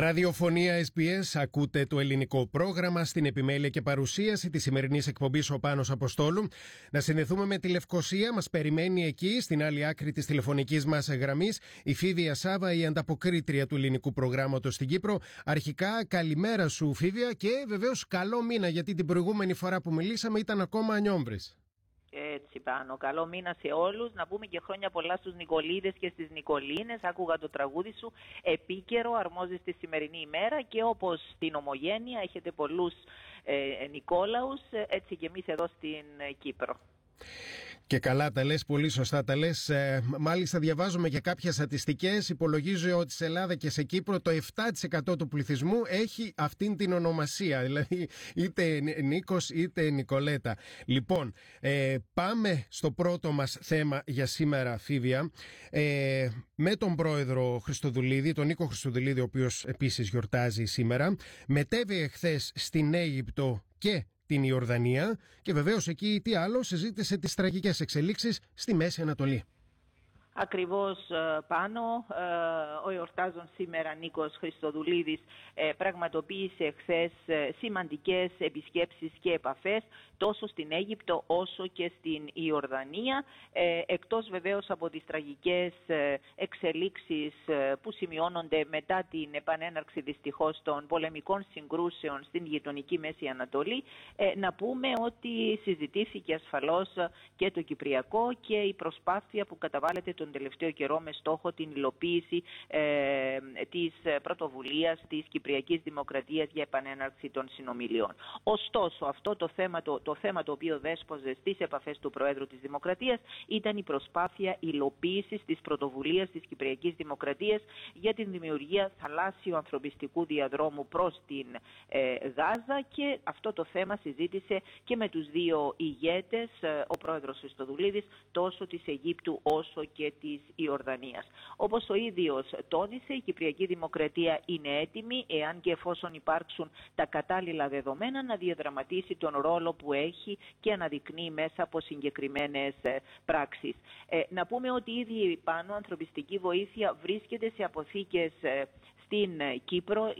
Ραδιοφωνία SBS, ακούτε το ελληνικό πρόγραμμα στην επιμέλεια και παρουσίαση της σημερινής εκπομπής Ο Πάνος Αποστόλου. Να συνδεθούμε με τη Λευκοσία, μας περιμένει εκεί, στην άλλη άκρη της τηλεφωνικής μας γραμμής, η Φίβια Σάβα, η ανταποκρίτρια του ελληνικού προγράμματος στην Κύπρο. Αρχικά, καλημέρα σου, Φίβια, και βεβαίως καλό μήνα, γιατί την προηγούμενη φορά που μιλήσαμε ήταν ακόμα ανιόμβρη. Έτσι πάνω. Καλό μήνα σε όλους. Να πούμε και χρόνια πολλά στους Νικολίδες και στις Νικολίνες. Άκουγα το τραγούδι σου. Επίκαιρο, αρμόζεις στη σημερινή ημέρα και όπως στην Ομογένεια έχετε πολλούς ε, Νικόλαους, ε, έτσι και εμείς εδώ στην Κύπρο. Και καλά τα λες, πολύ σωστά τα λες. Ε, μάλιστα διαβάζουμε και κάποιες στατιστικές. Υπολογίζω ότι σε Ελλάδα και σε Κύπρο το 7% του πληθυσμού έχει αυτήν την ονομασία. Δηλαδή είτε Νίκος είτε Νικολέτα. Λοιπόν, ε, πάμε στο πρώτο μας θέμα για σήμερα, Φίβια. Ε, με τον πρόεδρο Χριστοδουλίδη, τον Νίκο Χριστοδουλίδη, ο οποίος επίσης γιορτάζει σήμερα. Μετέβη εχθές στην Αίγυπτο και την Ιορδανία και βεβαίως εκεί τι άλλο συζήτησε τις τραγικές εξελίξεις στη Μέση Ανατολή. Ακριβώς ε, πάνω, ε, ο εορτάζων σήμερα Νίκος Χριστοδουλίδης ε, πραγματοποίησε χθες σημαντικές επισκέψεις και επαφές τόσο στην Αίγυπτο όσο και στην Ιορδανία εκτός βεβαίως από τις τραγικές εξελίξεις που σημειώνονται μετά την επανέναρξη δυστυχώς των πολεμικών συγκρούσεων στην γειτονική Μέση Ανατολή να πούμε ότι συζητήθηκε ασφαλώς και το Κυπριακό και η προσπάθεια που καταβάλλεται τον τελευταίο καιρό με στόχο την υλοποίηση ε, της πρωτοβουλίας της Κυπριακής Δημοκρατίας για επανέναρξη των συνομιλιών. Ωστόσο, αυτό το θέμα το, το, θέμα το οποίο δέσποζε στις επαφές του Προέδρου της Δημοκρατίας ήταν η προσπάθεια υλοποίησης της πρωτοβουλίας της Κυπριακής Δημοκρατίας για την δημιουργία θαλάσσιου ανθρωπιστικού διαδρόμου προς την ε, Γάζα και αυτό το θέμα συζήτησε και με τους δύο ηγέτες, ε, ο Πρόεδρος Χριστοδουλίδης, τόσο της Αιγύπτου όσο και της Ιορδανίας. Όπως ο ίδιος τόνισε, η Κυπριακή Δημοκρατία είναι έτοιμη, εάν και εφόσον υπάρξουν τα κατάλληλα δεδομένα, να διαδραματίσει τον ρόλο που έχει και αναδεικνύει μέσα από συγκεκριμένες ε, πράξεις. Ε, να πούμε ότι ήδη πάνω ανθρωπιστική βοήθεια βρίσκεται σε αποθήκες ε, στην Κύπρο,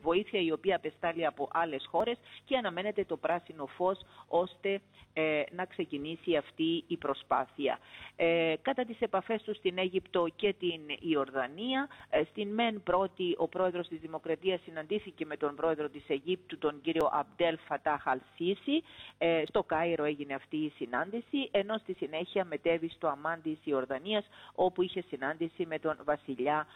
βοήθεια η οποία απεστάλλει από άλλες χώρες και αναμένεται το πράσινο φως ώστε ε, να ξεκινήσει αυτή η προσπάθεια. Ε, κατά τις επαφές τους στην Αίγυπτο και την Ιορδανία, ε, στην ΜΕΝ πρώτη ο πρόεδρος της Δημοκρατίας συναντήθηκε με τον πρόεδρο της Αιγύπτου, τον κύριο Αμπτέλ Φατάχ Αλσίση. Ε, στο Κάιρο έγινε αυτή η συνάντηση, ενώ στη συνέχεια μετέβη στο Αμάν της Ιορδανίας, όπου είχε συνάντηση με τον βασιλιά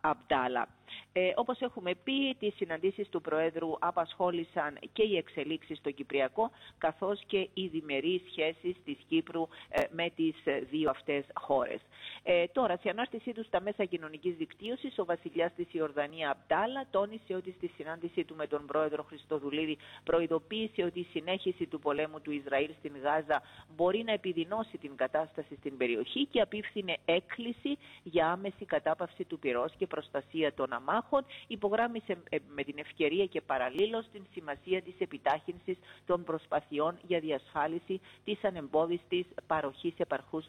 Αμπτάλα. Ε, όπως έχουμε πει, τις συναντήσεις του Προέδρου απασχόλησαν και οι εξελίξεις στο Κυπριακό, καθώς και οι διμερείς σχέσεις της Κύπρου ε, με τις δύο αυτές χώρες. Ε, τώρα, σε ανάρτησή τους στα μέσα κοινωνικής δικτύωσης, ο βασιλιάς της Ιορδανία Αμπτάλα τόνισε ότι στη συνάντησή του με τον πρόεδρο Χριστοδουλίδη προειδοποίησε ότι η συνέχιση του πολέμου του Ισραήλ στην Γάζα μπορεί να επιδεινώσει την κατάσταση στην περιοχή και απίφθινε έκκληση για άμεση κατάπαυση του πυρός και προστασία των αμάχων. Υπογράμμισε ε, με την ευκαιρία και παραλλήλω την σημασία της επιτάχυνσης των προσπαθειών για διασφάλιση της ανεμπόδιστης παροχής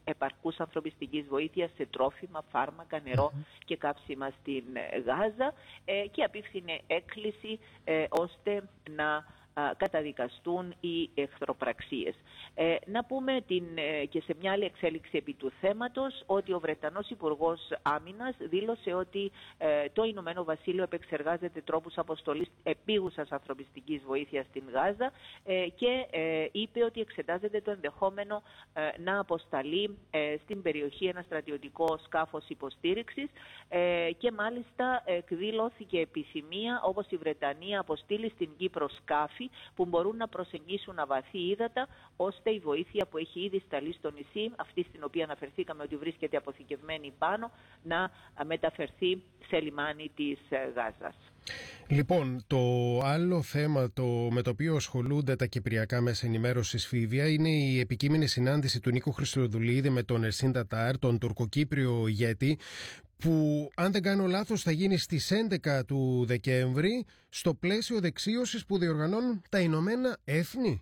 επαρκούς ανθρωπιστικής βοήθειας σε τρόφιμα, φάρμακα, και κάψιμα στην ε, Γάζα ε, και απίφθινε έκκληση ε, ώστε να καταδικαστούν οι εχθροπραξίες. Ε, να πούμε την, ε, και σε μια άλλη εξέλιξη επί του θέματος ότι ο Βρετανός Υπουργός Άμυνας δήλωσε ότι ε, το Ηνωμένο Βασίλειο επεξεργάζεται τρόπους αποστολής επίγουσας ανθρωπιστικής βοήθειας στην Γάζα και είπε ότι εξετάζεται το ενδεχόμενο να αποσταλεί στην περιοχή ένα στρατιωτικό σκάφος υποστήριξης και μάλιστα εκδήλωθηκε επιθυμία όπως η Βρετανία αποστείλει στην Κύπρο σκάφη που μπορούν να προσεγγίσουν αβαθή ύδατα ώστε η βοήθεια που έχει ήδη σταλεί στο νησί, αυτή στην οποία αναφερθήκαμε ότι βρίσκεται αποθηκευμένη πάνω, να μεταφερθεί σε λιμάνι της ε, Γάζας. Λοιπόν, το άλλο θέμα το, με το οποίο ασχολούνται τα κυπριακά μέσα ενημέρωσης Φίβια είναι η επικείμενη συνάντηση του Νίκου Χριστοδουλίδη με τον Ερσίν Τατάρ, τον τουρκοκύπριο ηγέτη, που αν δεν κάνω λάθος θα γίνει στις 11 του Δεκέμβρη στο πλαίσιο δεξίωσης που διοργανώνουν τα Ηνωμένα Έθνη.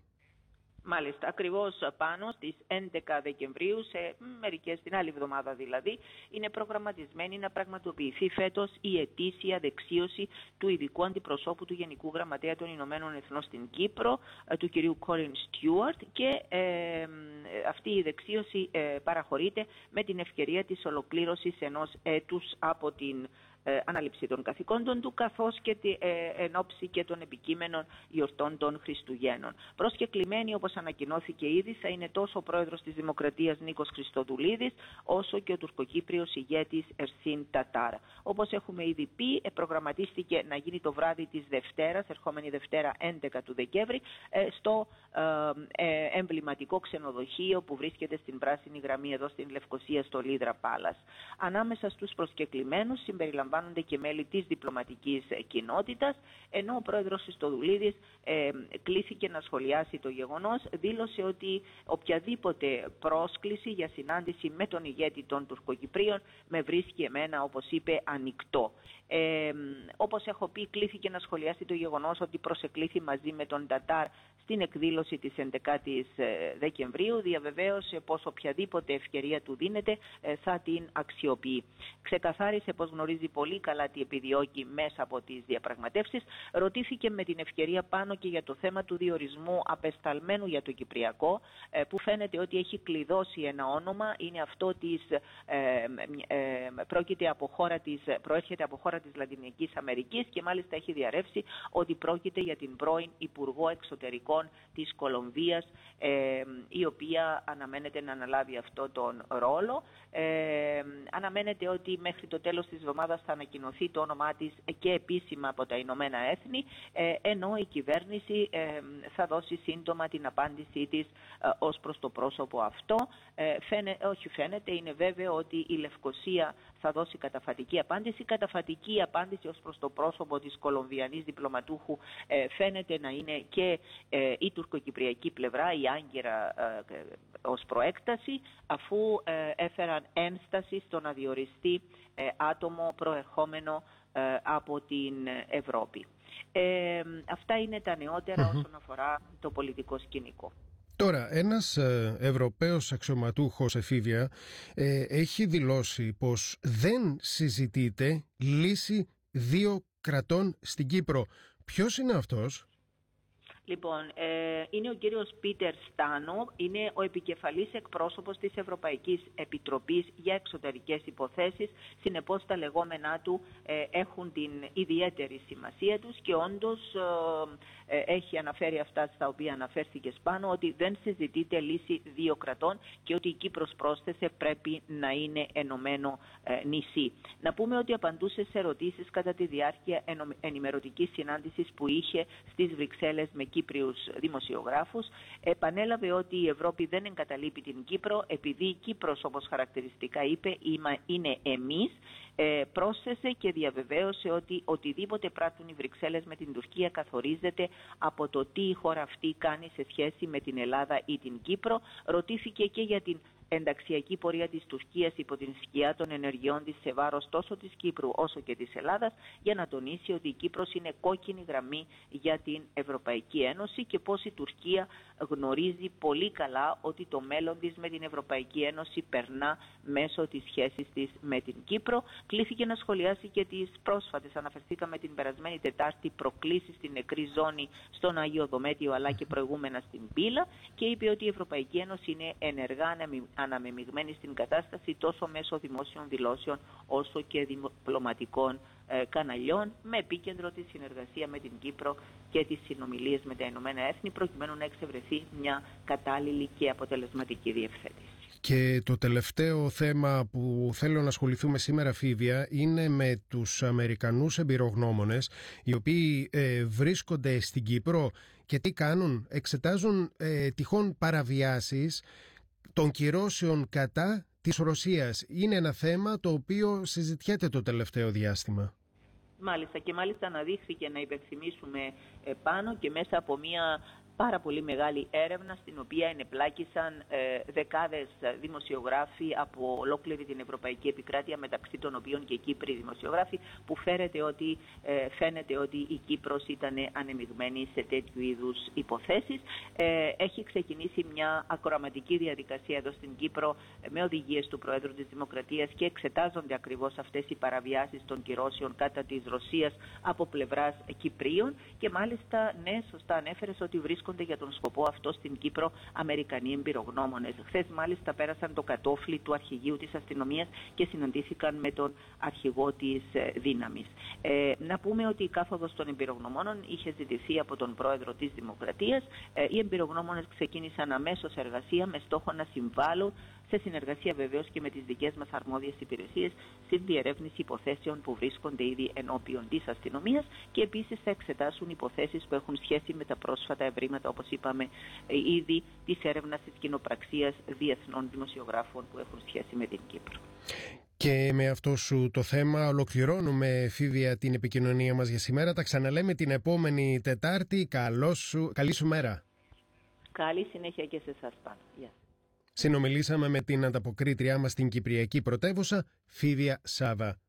Μάλιστα, ακριβώς πάνω στις 11 Δεκεμβρίου, σε μερικές την άλλη εβδομάδα δηλαδή, είναι προγραμματισμένη να πραγματοποιηθεί φέτος η ετήσια δεξίωση του ειδικού αντιπροσώπου του Γενικού Γραμματέα των Ηνωμένων Εθνών στην Κύπρο, ε, του κυρίου Κόριν Στιούαρτ, και ε, αυτή η δεξίωση ε, παραχωρείται με την ευκαιρία της ολοκλήρωσης ενός έτους από την ε, ανάληψη των καθηκόντων του, καθώς και τη, ε, εν ώψη και των επικείμενων γιορτών των Χριστουγέννων. Προσκεκλημένοι, όπως ανακοινώθηκε ήδη, θα είναι τόσο ο πρόεδρος της Δημοκρατίας Νίκος Χριστοδουλίδης, όσο και ο τουρκοκύπριος ηγέτης Ερσίν Τατάρα. Όπως έχουμε ήδη πει, ε, προγραμματίστηκε να γίνει το βράδυ της Δευτέρας, ερχόμενη Δευτέρα 11 του Δεκέμβρη, ε, στο εμβληματικό ξενοδοχείο που βρίσκεται στην πράσινη γραμμή εδώ στην Λευκοσία στο Λίδρα Πάλας. Ανάμεσα στους προσκεκλημένους συμπεριλαμβάνονται περιλαμβάνονται και μέλη της διπλωματικής κοινότητας, ενώ ο πρόεδρος Ιστοδουλίδης ε, κλήθηκε να σχολιάσει το γεγονός, δήλωσε ότι οποιαδήποτε πρόσκληση για συνάντηση με τον ηγέτη των Τουρκοκυπρίων με βρίσκει εμένα, όπως είπε, ανοιχτό. Ε, όπως έχω πει, κλήθηκε να σχολιάσει το γεγονός ότι προσεκλήθη μαζί με τον Τατάρ στην εκδήλωση της 11ης ε, Δεκεμβρίου, διαβεβαίωσε πως οποιαδήποτε ευκαιρία του δίνεται ε, θα την αξιοποιεί. Ξεκαθάρισε πως γνωρίζει πολύ καλά τι επιδιώκει μέσα από τις διαπραγματεύσεις. Ρωτήθηκε με την ευκαιρία πάνω και για το θέμα του διορισμού απεσταλμένου για το Κυπριακό, ε, που φαίνεται ότι έχει κλειδώσει ένα όνομα. Είναι αυτό της, πρόκειται από χώρα της, προέρχεται από χώρα της Λατινικής Αμερικής και μάλιστα έχει διαρρεύσει ότι πρόκειται για την πρώην Υπουργό Εξωτερικών Τη της Κολομβίας ε, η οποία αναμένεται να αναλάβει αυτό τον ρόλο. Ε, αναμένεται ότι μέχρι το τέλος της εβδομάδας θα ανακοινωθεί το όνομά της και επίσημα από τα Ηνωμένα Έθνη ε, ενώ η κυβέρνηση θα δώσει σύντομα την απάντησή της ως προς το πρόσωπο αυτό. όχι φαίνεται, είναι βέβαιο ότι η Λευκοσία θα δώσει καταφατική απάντηση. Καταφατική απάντηση ως προς το πρόσωπο της Κολομβιανής διπλωματούχου φαίνεται να είναι και η τουρκοκυπριακή πλευρά, η Άγκυρα ε, ως προέκταση, αφού ε, έφεραν ένσταση στο να διοριστεί ε, άτομο προερχόμενο από την Ευρώπη. αυτά είναι τα νεοτερα όσον αφορά το πολιτικό σκηνικό. Τώρα, ένας Ευρωπαίος αξιωματούχος εφήβια έχει δηλώσει πως δεν συζητείται λύση δύο κρατών στην Κύπρο. Ποιος είναι αυτός; Λοιπόν, ε, είναι ο κύριος Πίτερ Στάνο, είναι ο επικεφαλής εκπρόσωπος της Ευρωπαϊκής Επιτροπής για Εξωτερικές Υποθέσεις. Συνεπώς τα λεγόμενά του ε, έχουν την ιδιαίτερη σημασία τους και όντως ε, έχει αναφέρει αυτά στα οποία αναφέρθηκε πάνω ότι δεν συζητείται λύση δύο κρατών και ότι η Κύπρος πρόσθεσε πρέπει να είναι ενωμένο νησί. Να πούμε ότι απαντούσε σε ερωτήσεις κατά τη διάρκεια ενημερωτικής συνάντησης που είχε στις Βρυξέλλες με Κύπριους δημοσιογράφους, επανέλαβε ότι η Ευρώπη δεν εγκαταλείπει την Κύπρο επειδή η Κύπρος όπως χαρακτηριστικά είπε είναι εμείς ε, πρόσθεσε και διαβεβαίωσε ότι οτιδήποτε πράττουν οι Βρυξέλλες με την Τουρκία καθορίζεται από το τι η χώρα αυτή κάνει σε σχέση με την Ελλάδα ή την Κύπρο. Ρωτήθηκε και για την ενταξιακή πορεία της Τουρκίας υπό την σκιά των ενεργειών της σε βάρος τόσο της Κύπρου όσο και της Ελλάδας για να τονίσει ότι η Κύπρος είναι κόκκινη γραμμή για την Ευρωπαϊκή Ένωση και πως η Τουρκία γνωρίζει πολύ καλά ότι το μέλλον της με την Ευρωπαϊκή Ένωση περνά μέσω της σχέσης της με την Κύπρο. Κλήθηκε να σχολιάσει και τις πρόσφατες, αναφερθήκαμε την περασμένη Τετάρτη, προκλήσεις στην νεκρή ζώνη στον Αγίο Δομέτιο αλλά και προηγούμενα στην Πύλα και είπε ότι η Ευρωπαϊκή Ένωση είναι ενεργά αναμεμειγμένη στην κατάσταση τόσο μέσω δημόσιων δηλώσεων όσο και διπλωματικών ε, καναλιών με επίκεντρο τη συνεργασία με την Κύπρο και τις συνομιλίες με τα Ηνωμένα Έθνη προκειμένου να εξευρεθεί μια κατάλληλη και αποτελεσματική διευθέτηση. Και το τελευταίο θέμα που θέλω να ασχοληθούμε σήμερα, Φίβια, είναι με τους Αμερικανούς εμπειρογνώμονες, οι οποίοι ε, βρίσκονται στην Κύπρο και τι κάνουν, εξετάζουν ε, τυχόν παραβιάσεις των κυρώσεων κατά της Ρωσίας. Είναι ένα θέμα το οποίο συζητιέται το τελευταίο διάστημα. Μάλιστα και μάλιστα αναδείχθηκε να υπενθυμίσουμε πάνω και μέσα από μια πάρα πολύ μεγάλη έρευνα στην οποία ενεπλάκησαν ε, δεκάδες δημοσιογράφοι από ολόκληρη την Ευρωπαϊκή Επικράτεια μεταξύ των οποίων και Κύπροι δημοσιογράφοι που φέρεται ότι, ε, φαίνεται ότι η Κύπρος ήταν ανεμιγμένη σε τέτοιου είδους υποθέσεις. Ε, έχει ξεκινήσει μια ακροαματική διαδικασία εδώ στην Κύπρο ε, με οδηγίες του Προέδρου της Δημοκρατίας και εξετάζονται ακριβώς αυτές οι παραβιάσεις των κυρώσεων κατά της Ρωσίας από πλευράς Κυπρίων και μάλιστα ναι σωστά ανέφερες ότι βρίσκονται για τον σκοπό αυτό στην Κύπρο Αμερικανοί εμπειρογνώμονες. Χθες μάλιστα πέρασαν το κατόφλι του αρχηγείου της αστυνομίας και συναντήθηκαν με τον αρχηγό της ε, δύναμης. Ε, να πούμε ότι η κάθοδος των εμπειρογνωμόνων είχε ζητηθεί από τον πρόεδρο της Δημοκρατίας. Ε, οι εμπειρογνώμονες ξεκίνησαν αμέσως εργασία με στόχο να συμβάλλουν σε συνεργασία βεβαίως και με τις δικές μας αρμόδιες υπηρεσίες στην διερεύνηση υποθέσεων που βρίσκονται ήδη ενώπιον της αστυνομίας και επίσης θα εξετάσουν υποθέσεις που έχουν σχέση με τα πρόσφατα ευρήματα, όπως είπαμε ε, ήδη, της έρευνας της κοινοπραξίας διεθνών δημοσιογράφων που έχουν σχέση με την Κύπρο. Και με αυτό σου το θέμα ολοκληρώνουμε φίβια την επικοινωνία μας για σήμερα. Τα ξαναλέμε την επόμενη Τετάρτη. Καλό σου, καλή σου μέρα. Καλή συνέχεια και σε εσάς πάνω. Γεια. Συνομιλήσαμε με την ανταποκρίτριά μας στην Κυπριακή πρωτεύουσα, Φίβια Σάβα.